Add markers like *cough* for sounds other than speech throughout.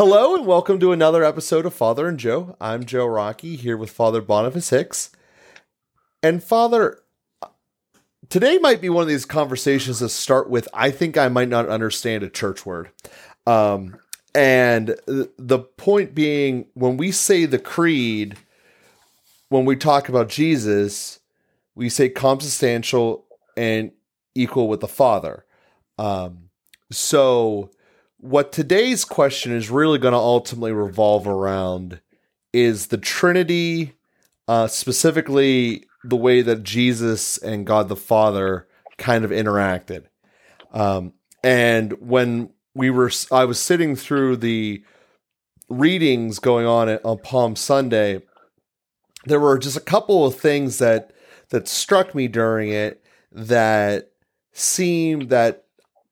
Hello and welcome to another episode of Father and Joe. I'm Joe Rockey here with Father Boniface Hicks. And Father, today might be one of these conversations that start with I think I might not understand a church word. Um, and the point being, when we say the creed, when we talk about Jesus, we say consubstantial and equal with the Father. Um, so what today's question is really going to ultimately revolve around is the Trinity, uh, specifically the way that Jesus and God the Father kind of interacted. Um, and when we were, I was sitting through the readings going on at, on Palm Sunday. There were just a couple of things that that struck me during it that seemed that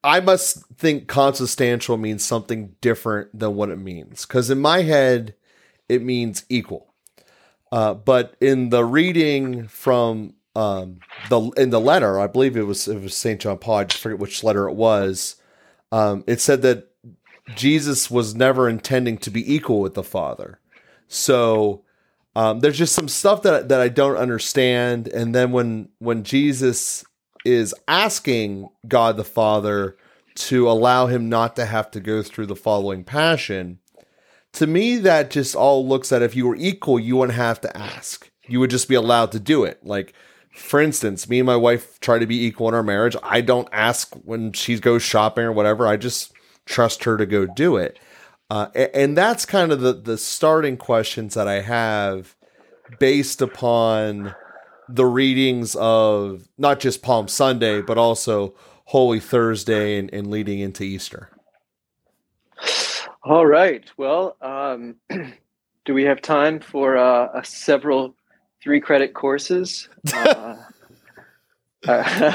I must think consubstantial means something different than what it means. Because in my head, it means equal. Uh, but in the reading from um, the in the letter, I believe it was it was Saint John Paul. I just forget which letter it was. Um, it said that Jesus was never intending to be equal with the Father. So um, there's just some stuff that that I don't understand. And then when when Jesus is asking God the Father to allow him not to have to go through the following passion. To me, that just all looks at if you were equal, you wouldn't have to ask. You would just be allowed to do it. Like, for instance, me and my wife try to be equal in our marriage. I don't ask when she goes shopping or whatever. I just trust her to go do it. Uh, and that's kind of the, the starting questions that I have based upon the readings of not just Palm Sunday, but also Holy Thursday and, and leading into Easter. All right. Well, um, *clears throat* do we have time for uh, several three credit courses? *laughs* Uh, uh,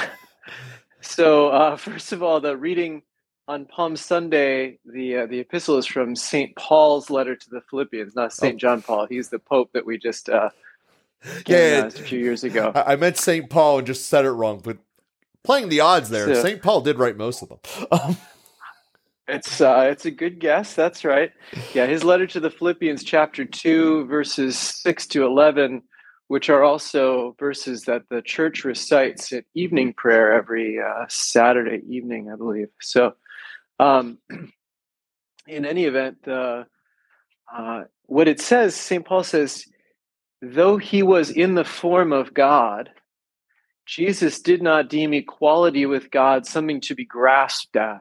*laughs* so, uh, first of all, the reading on Palm Sunday, the uh, the epistle is from Saint Paul's letter to the Philippians, not Saint oh. John Paul. He's the Pope that we just uh, *laughs* yeah, a few years ago. I, I meant Saint Paul and just said it wrong, but playing the odds there, Saint Paul did write most of them. *laughs* it's uh, it's a good guess. That's right. Yeah, his letter to the Philippians, chapter two, verses six to eleven, which are also verses that the church recites at evening prayer every uh, Saturday evening, I believe. So, um, *clears throat* in any event, uh, uh, what it says, St. Paul says, though he was in the form of God, Jesus did not deem equality with God something to be grasped at.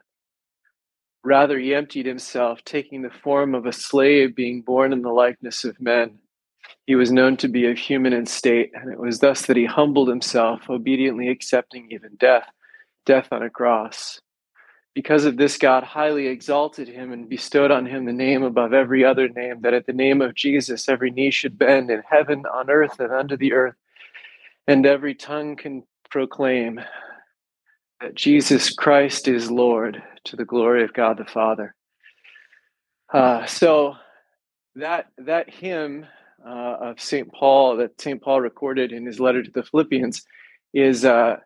Rather, he emptied himself, taking the form of a slave, being born in the likeness of men. He was known to be of human estate, and it was thus that he humbled himself, obediently accepting even death, death on a cross. Because of this, God highly exalted him and bestowed on him the name above every other name, that at the name of Jesus every knee should bend in heaven, on earth, and under the earth, and every tongue can proclaim that Jesus Christ is Lord to the glory of God the Father. Uh, so that that hymn uh, of Saint Paul that Saint Paul recorded in his letter to the Philippians is uh,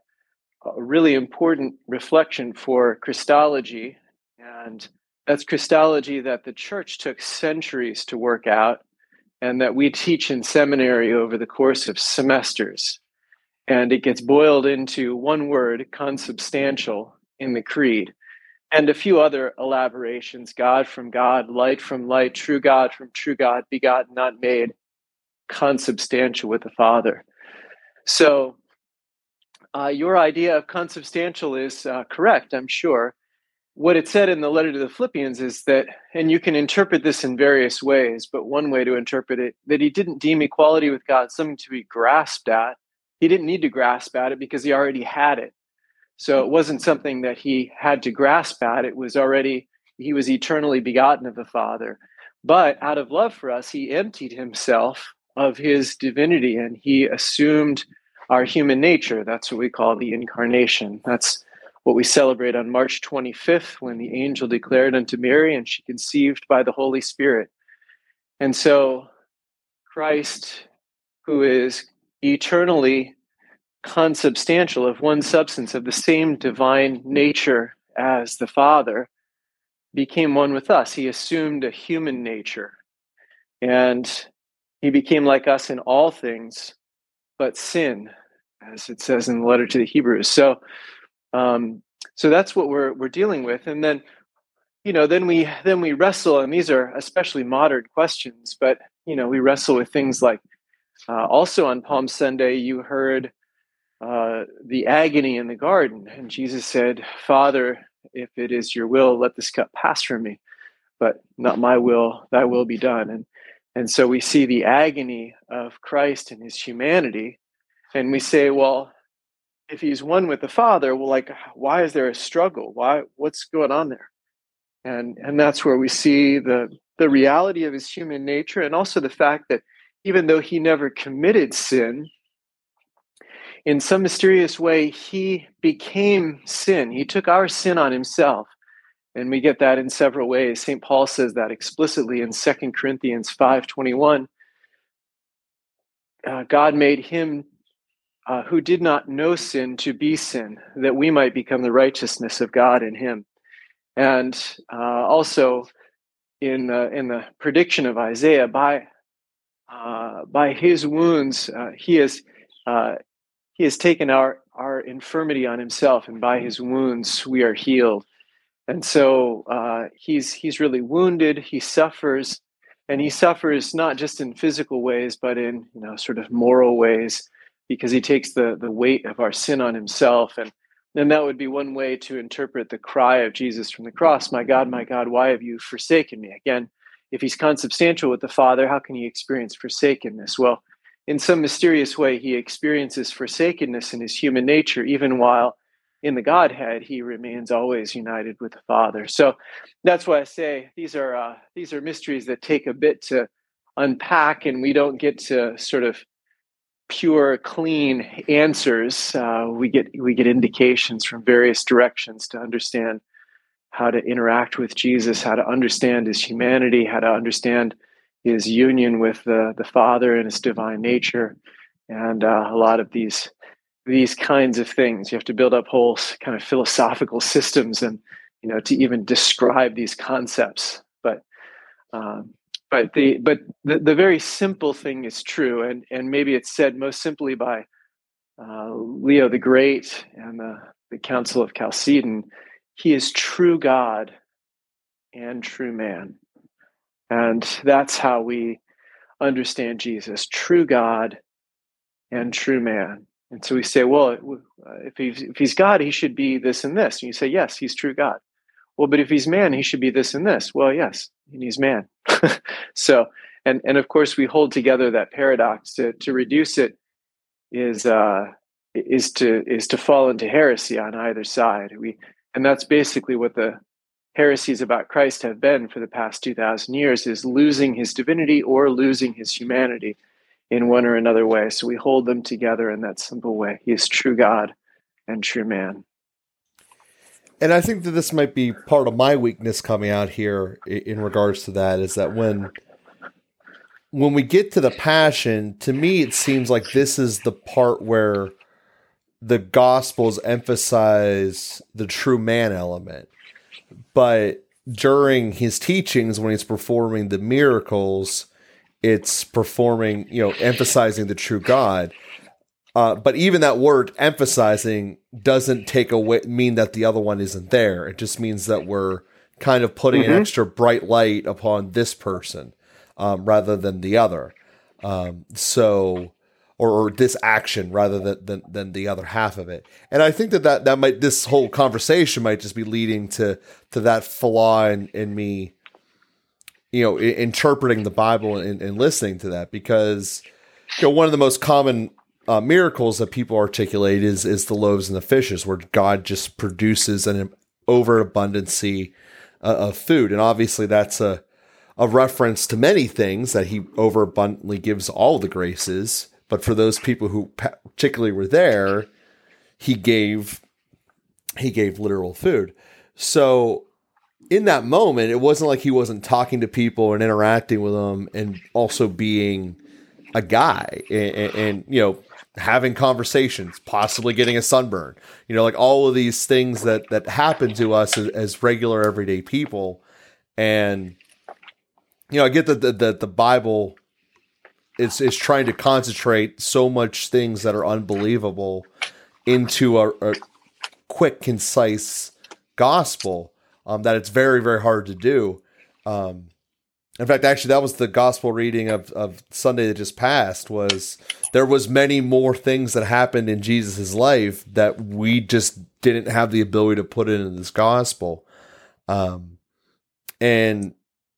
a really important reflection for Christology. And that's Christology that the church took centuries to work out and that we teach in seminary over the course of semesters. And it gets boiled into one word, consubstantial, in the creed, and a few other elaborations God from God, light from light, true God from true God, begotten, not made, consubstantial with the Father. So uh, your idea of consubstantial is uh, correct, I'm sure. What it said in the letter to the Philippians is that, and you can interpret this in various ways, but one way to interpret it, that he didn't deem equality with God something to be grasped at. He didn't need to grasp at it because he already had it. So it wasn't something that he had to grasp at. It was already, he was eternally begotten of the Father. But out of love for us, he emptied himself of his divinity and he assumed our human nature. That's what we call the incarnation. That's what we celebrate on March 25th when the angel declared unto Mary and she conceived by the Holy Spirit. And so Christ, who is eternally consubstantial of one substance of the same divine nature as the Father, became one with us. He assumed a human nature and he became like us in all things but sin, as it says in the letter to the Hebrews. So, um, so that's what we're we're dealing with, and then you know then we then we wrestle and these are especially modern questions but you know we wrestle with things like uh, also on palm sunday you heard uh, the agony in the garden and jesus said father if it is your will let this cup pass from me but not my will thy will be done and and so we see the agony of christ and his humanity and we say well if he's one with the father well like why is there a struggle? Why what's going on there? And and that's where we see the the reality of his human nature and also the fact that even though he never committed sin in some mysterious way he became sin. He took our sin on himself and we get that in several ways. St paul says that explicitly in 2 corinthians 5.21 uh, god made him uh, who did not know sin to be sin that we might become the righteousness of god in him. And uh, also in uh, in the prediction of Isaiah, by uh, by his wounds, uh, he has uh, he has taken our our infirmity on himself, and by his wounds we are healed. And so uh, he's he's really wounded. He suffers, and he suffers not just in physical ways, but in you know sort of moral ways, because he takes the the weight of our sin on himself and and that would be one way to interpret the cry of Jesus from the cross My God, my God, why have you forsaken me? Again, if he's consubstantial with the Father, how can he experience forsakenness? Well, in some mysterious way, he experiences forsakenness in his human nature, even while in the Godhead, he remains always united with the Father. So that's why I say these are uh, these are mysteries that take a bit to unpack, and we don't get to sort of pure, clean answers. Uh, we get we get indications from various directions to understand how to interact with Jesus, how to understand his humanity, how to understand his union with the, the Father and his divine nature, and uh, a lot of these these kinds of things. You have to build up whole kind of philosophical systems, and you know to even describe these concepts. But um, but the but the, the very simple thing is true and and maybe it's said most simply by uh, leo the great and the, the council of chalcedon he is true god and true man and that's how we understand jesus true god and true man and so we say well if he's, if he's god he should be this and this. And you say yes he's true god. Well but if he's man he should be this and this. Well yes and he's man. *laughs* So, and and of course, we hold together that paradox. To to reduce it is uh, is to is to fall into heresy on either side. We and that's basically what the heresies about Christ have been for the past two thousand years: is losing his divinity or losing his humanity in one or another way. So we hold them together in that simple way. He is true God and true man. And I think that this might be part of my weakness coming out here in regards to that is that when when we get to the passion, to me it seems like this is the part where the gospels emphasize the true man element. But during his teachings when he's performing the miracles, it's performing, you know, emphasizing the true God. Uh, but even that word emphasizing doesn't take away mean that the other one isn't there. It just means that we're kind of putting mm-hmm. an extra bright light upon this person um, rather than the other. Um, so, or, or, this action rather than, than, than the other half of it. And I think that, that that might this whole conversation might just be leading to to that flaw in, in me, you know, I- interpreting the Bible and, and listening to that because you know one of the most common uh, miracles that people articulate is is the loaves and the fishes, where God just produces an overabundancy uh, of food, and obviously that's a a reference to many things that He overabundantly gives all the graces. But for those people who particularly were there, He gave He gave literal food. So in that moment, it wasn't like He wasn't talking to people and interacting with them, and also being a guy and, and, and, you know having conversations, possibly getting a sunburn. You know, like all of these things that that happen to us as, as regular everyday people. And you know, I get that the, the, the Bible is is trying to concentrate so much things that are unbelievable into a, a quick, concise gospel um, that it's very, very hard to do. Um, in fact, actually, that was the gospel reading of, of Sunday that just passed. Was there was many more things that happened in Jesus' life that we just didn't have the ability to put in this gospel, um, and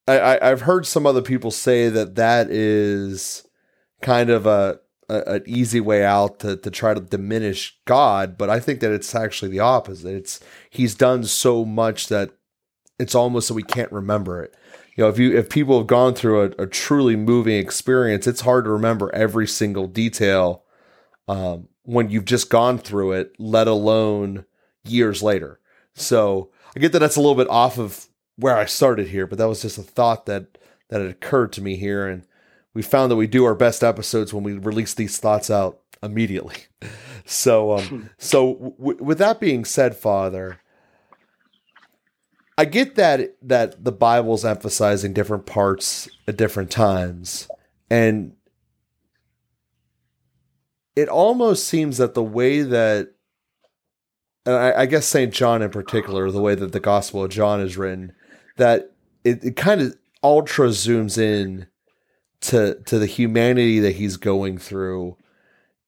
I, have heard some other people say that that is kind of a, an easy way out to to try to diminish God, but I think that it's actually the opposite. It's He's done so much that it's almost so we can't remember it you know, if you if people have gone through a, a truly moving experience, it's hard to remember every single detail um, when you've just gone through it, let alone years later. So I get that that's a little bit off of where I started here, but that was just a thought that that had occurred to me here, and we found that we do our best episodes when we release these thoughts out immediately. *laughs* So, um, so w- with that being said, Father, I get that that the Bible's emphasizing different parts at different times, and it almost seems that the way that, and I, I guess Saint John in particular, the way that the Gospel of John is written, that it, it kind of ultra zooms in to to the humanity that he's going through,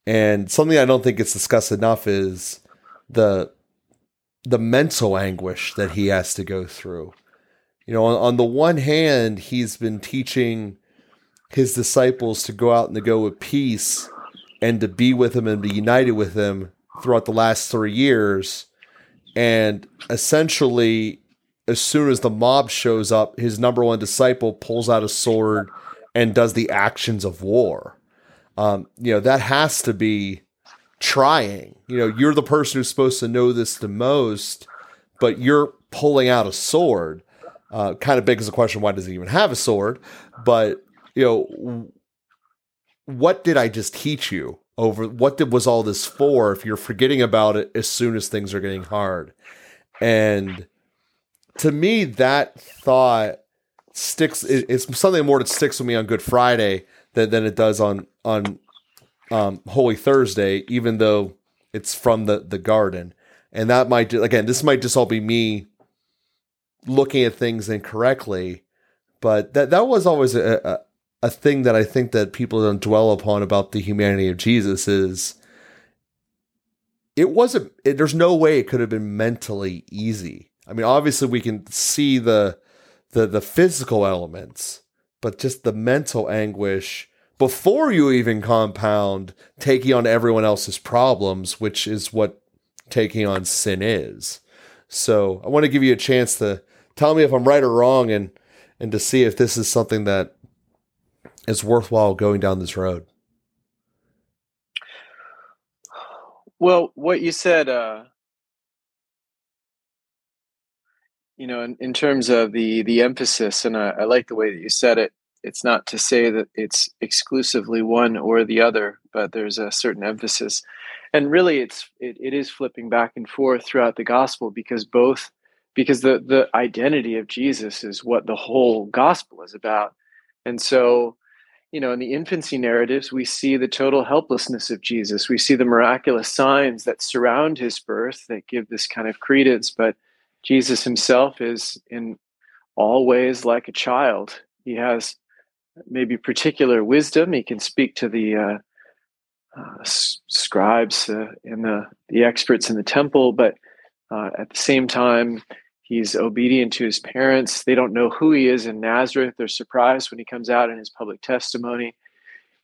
and something I don't think gets discussed enough is the the mental anguish that he has to go through. You know, on, on, the one hand, he's been teaching his disciples to go out and to go with peace and to be with him and be united with him throughout the last three years. And essentially, as soon as the mob shows up, his number one disciple pulls out a sword and does the actions of war. Um, you know, that has to be trying. You know, you're the person who's supposed to know this the most, but you're pulling out a sword. Uh, kind of begs the question: Why does he even have a sword? But you know, what did I just teach you? Over what did was all this for? If you're forgetting about it as soon as things are getting hard, and to me, that thought sticks. It's something more that sticks with me on Good Friday than, than it does on on um, Holy Thursday, even though it's from the the garden, and that might again this might just all be me looking at things incorrectly, but that that was always a, a a thing that I think that people don't dwell upon about the humanity of Jesus is it wasn't it, there's no way it could have been mentally easy. I mean, obviously we can see the the the physical elements, but just the mental anguish before you even compound taking on everyone else's problems, which is what taking on sin is. So I want to give you a chance to tell me if I'm right or wrong and and to see if this is something that is worthwhile going down this road. Well, what you said, uh, you know, in, in terms of the the emphasis, and I, I like the way that you said it it's not to say that it's exclusively one or the other, but there's a certain emphasis. And really it's it, it is flipping back and forth throughout the gospel because both because the the identity of Jesus is what the whole gospel is about. And so, you know, in the infancy narratives, we see the total helplessness of Jesus. We see the miraculous signs that surround his birth that give this kind of credence, but Jesus himself is in all ways like a child. He has maybe particular wisdom. He can speak to the uh, uh, scribes uh, and the, the experts in the temple, but uh, at the same time, he's obedient to his parents. They don't know who he is in Nazareth. They're surprised when he comes out in his public testimony.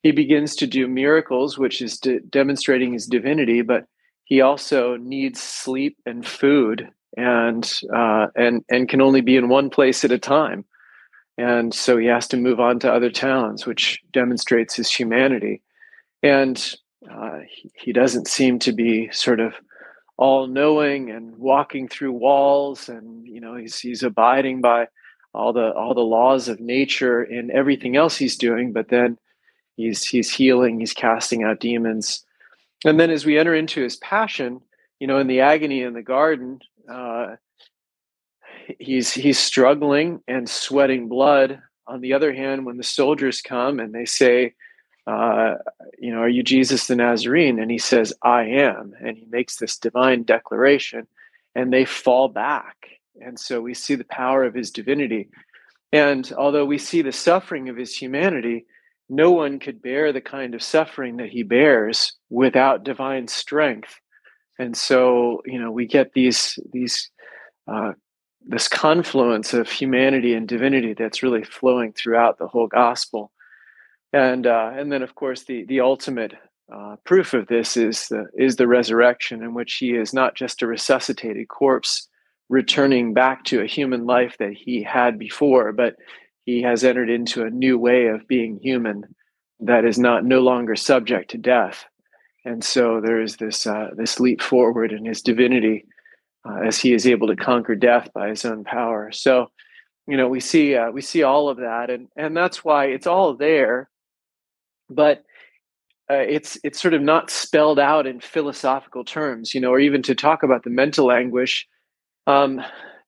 He begins to do miracles, which is de- demonstrating his divinity, but he also needs sleep and food and uh, and and can only be in one place at a time and so he has to move on to other towns, which demonstrates his humanity. And uh, he, doesn't seem to be sort of all knowing and walking through walls and you know he's he's abiding by all the all the laws of nature in everything else he's doing but then he's he's healing he's casting out demons and then as we enter into his passion you know in the agony in the garden uh, he's he's struggling and sweating blood. On the other hand, when the soldiers come and they say, uh, you know, are you Jesus the Nazarene? And he says, I am. And he makes this divine declaration, and they fall back. And so we see the power of his divinity. And although we see the suffering of his humanity, no one could bear the kind of suffering that he bears without divine strength. And so, you know, we get these these uh, this confluence of humanity and divinity that's really flowing throughout the whole gospel. And uh, and then, of course, the the ultimate uh, proof of this is the is the resurrection, in which he is not just a resuscitated corpse returning back to a human life that he had before, but he has entered into a new way of being human that is not no longer subject to death. And so there is this uh, this leap forward in his divinity uh, as he is able to conquer death by his own power. So, you know, we see uh, we see all of that, and and that's why it's all there, but uh, it's it's sort of not spelled out in philosophical terms, you know, or even to talk about the mental anguish. Um,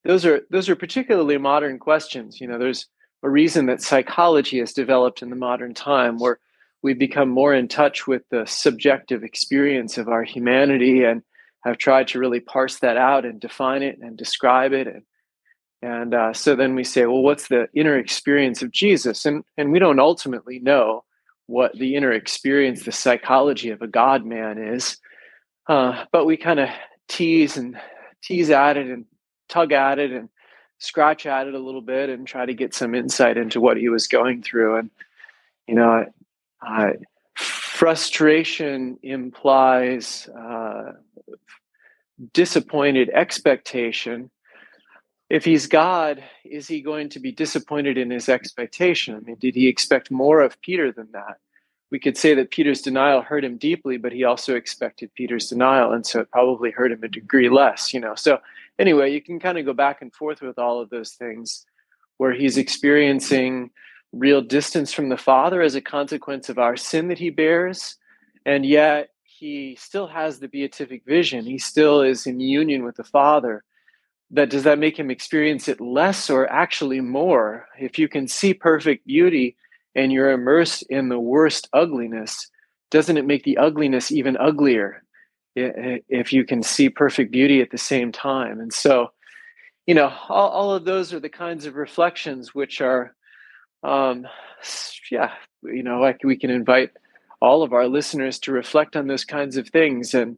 those are those are particularly modern questions. You know, there's a reason that psychology has developed in the modern time, where we've become more in touch with the subjective experience of our humanity and have tried to really parse that out and define it and describe it. And and uh, so then we say well what's the inner experience of jesus? And and we don't ultimately know what the inner experience the psychology of a god man is. Uh, but we kind of tease and tease at it and tug at it and scratch at it a little bit and try to get some insight into what he was going through. And you know frustration implies uh, disappointed expectation. If he's God, is he going to be disappointed in his expectation? I mean, did he expect more of Peter than that? We could say that Peter's denial hurt him deeply, but he also expected Peter's denial, and so it probably hurt him a degree less, you know. So anyway, you can kind of go back and forth with all of those things where he's experiencing real distance from the Father as a consequence of our sin that he bears, and yet he still has the beatific vision. He still is in union with the Father. That does that make him experience it less or actually more? If you can see perfect beauty and you're immersed in the worst ugliness, doesn't it make the ugliness even uglier if you can see perfect beauty at the same time? And so, you know, all, all of those are the kinds of reflections which are um, yeah, you know, like we can invite all of our listeners to reflect on those kinds of things, and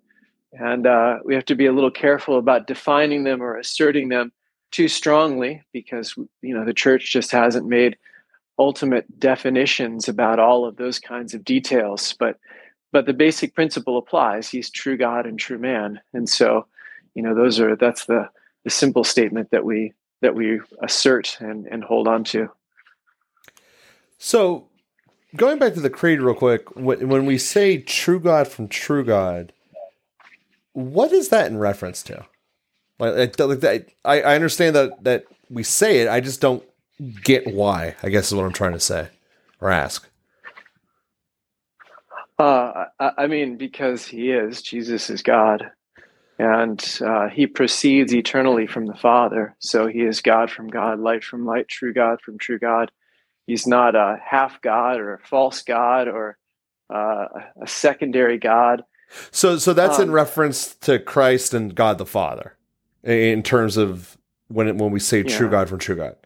and uh, we have to be a little careful about defining them or asserting them too strongly because you know the church just hasn't made ultimate definitions about all of those kinds of details, but but the basic principle applies. He's true God and true man, and so you know those are that's the the simple statement that we that we assert and and hold on to. So, going back to the creed real quick, when we say true God from true God, what is that in reference to? Like, like that, I, I understand that that we say it, I just don't get why. I guess is what I'm trying to say or ask. Uh, I mean, because he is Jesus is God, and uh, he proceeds eternally from the Father. So he is God from God, light from light, true God from true God he's not a half god or a false god or uh, a secondary god. So, so that's um, in reference to Christ and God the Father, in terms of when it, when we say yeah. true God from true God.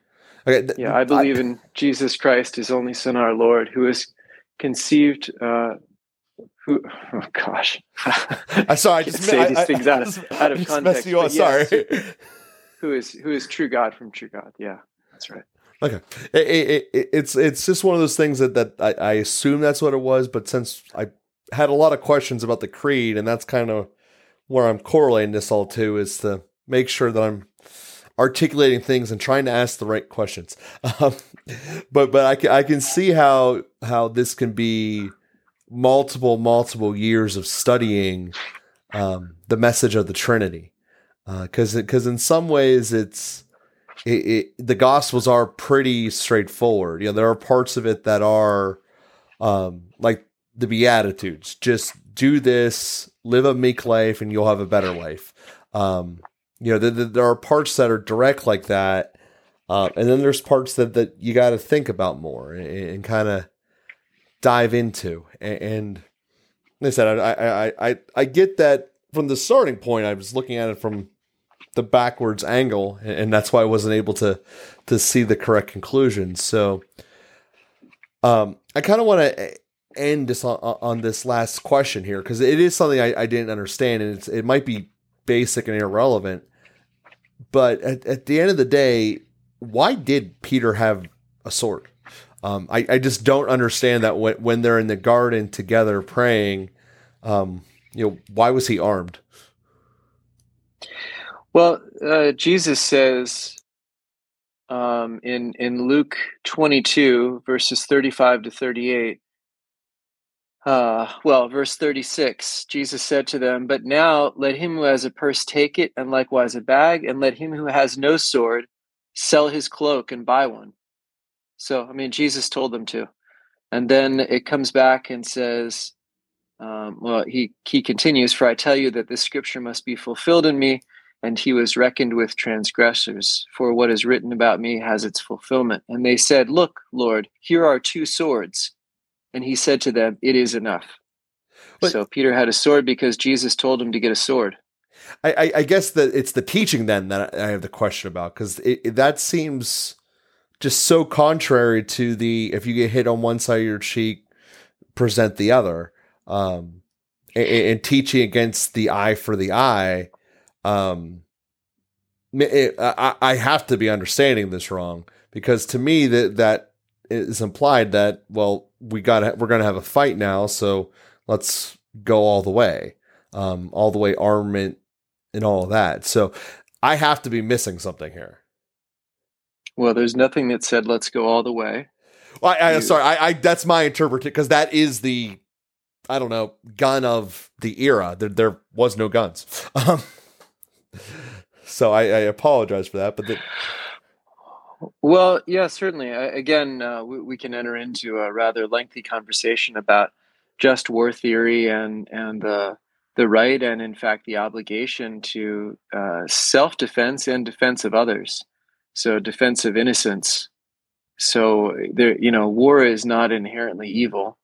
Okay, th- yeah, I believe I, in Jesus Christ, His only Son, our Lord, who is conceived. Uh, who? Oh gosh, *laughs* I saw. I just say I, these I, things out of out of context. You Sorry. Yes, who is who is true God from true God? Yeah, that's right. Okay, it, it, it, it's it's just one of those things that that I, I, assume that's what it was, but since I had a lot of questions about the creed, and that's kind of where I'm correlating this all to is to make sure that I'm articulating things and trying to ask the right questions. *laughs* Um, but but I can I can see how how this can be multiple multiple years of studying um, the message of the Trinity, because uh, because in some ways it's it, it, the Gospels are pretty straightforward. You know, there are parts of it that are um, like the Beatitudes. Just do this, live a meek life, and you'll have a better life. Um, you know, the, the, there are parts that are direct like that, uh, and then there's parts that that you got to think about more and, and kind of dive into. And, and like I said, I, I I I get that from the starting point. I was looking at it from the backwards angle, and that's why I wasn't able to to see the correct conclusion. So, um, I kind of want to end this on, on, this last question here because it is something I, I didn't understand, and it might be basic and irrelevant. But at, at the end of the day, why did Peter have a sword? Um, I, I just don't understand that when, when they're in the garden together praying, um, you know, why was he armed? Well, uh, Jesus says um, in in Luke 22 verses 35 to 38. Uh, well, verse 36, Jesus said to them, But now let him who has a purse take it, and likewise a bag, and let him who has no sword sell his cloak and buy one. So, I mean, Jesus told them to. And then it comes back and says, um, well, he, he continues, For I tell you that this scripture must be fulfilled in me, and he was reckoned with transgressors. For what is written about me has its fulfillment. And they said, Look, Lord, here are two swords. And he said to them, It is enough. But, so Peter had a sword because Jesus told him to get a sword. I, I guess that it's the teaching then that I have the question about because that seems just so contrary to the if you get hit on one side of your cheek, present the other, um, and, and teaching against the eye for the eye. Um, it, I, I have to be understanding this wrong because to me that that is implied that well we got we're gonna have a fight now so let's go all the way um, all the way armament and all of that so I have to be missing something here. Well, there's nothing that said let's go all the way. Well, I, I sorry, I, I that's my interpretation because that is the I don't know gun of the era. There, there was no guns. *laughs* Um, so I, I, apologize for that, but the, well, yeah, certainly. again, uh, we, we, can enter into a rather lengthy conversation about just war theory and and the the right and in fact the obligation to uh, self defense and defense of others. So defense of innocence. So there you know war is not inherently evil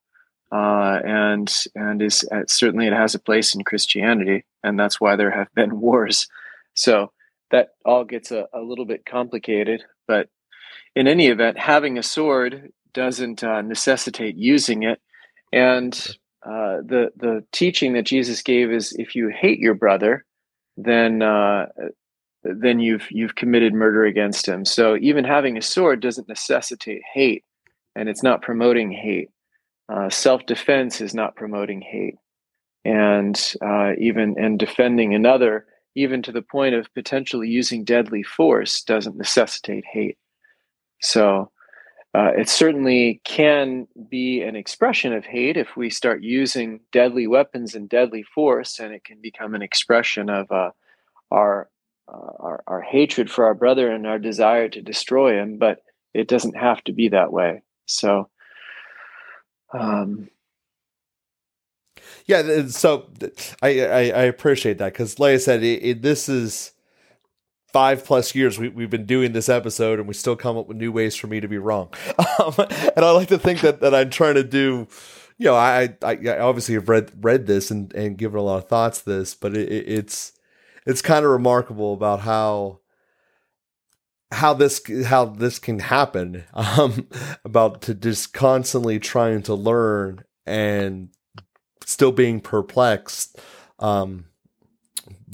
uh, and and is uh, certainly it has a place in christianity and that's why there have been *laughs* wars so that all gets a, a little bit complicated but in any event having a sword doesn't uh, necessitate using it and uh, the the teaching that jesus gave is if you hate your brother then uh, then you've you've committed murder against him. So even having a sword doesn't necessitate hate, and it's not promoting hate. Uh, Self defense is not promoting hate, and uh, even and defending another, even to the point of potentially using deadly force, doesn't necessitate hate. So. Uh, it certainly can be an expression of hate if we start using deadly weapons and deadly force, and it can become an expression of uh, our uh, our, our hatred for our brother and our desire to destroy him, but it doesn't have to be that way. So, um, yeah, so I, I, I appreciate that because, like I said, it, it, this is five plus years we, we've been doing this episode and we still come up with new ways for me to be wrong. *laughs* Um, and I like to think that, that I'm trying to do, you know, I, I, I obviously have read, read this and, and given a lot of thoughts to this, but it, it's, it's kind of remarkable about how how this how this can happen *laughs* um, about to just constantly trying to learn and still being perplexed um,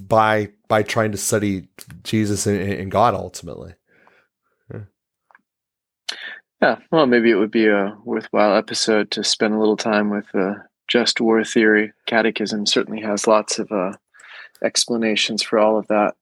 by by trying to study Jesus and, and God ultimately. Yeah. yeah. well, maybe it would be a worthwhile episode to spend a little time with uh, just war theory. Catechism certainly has lots of uh, explanations for all of that.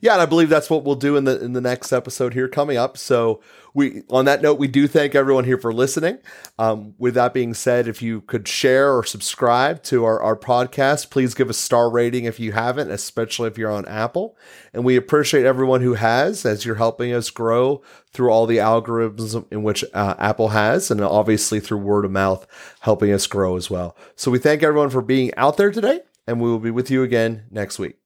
Yeah, and I believe that's what we'll do in the in the next episode here coming up. So we on that note, we do thank everyone here for listening. Um, with that being said, if you could share or subscribe to our, our podcast, please give a star rating if you haven't, especially if you're on Apple. And we appreciate everyone who has, as you're helping us grow through all the algorithms in which uh, Apple has, and obviously through word of mouth, helping us grow as well. So we thank everyone for being out there today and we will be with you again next week.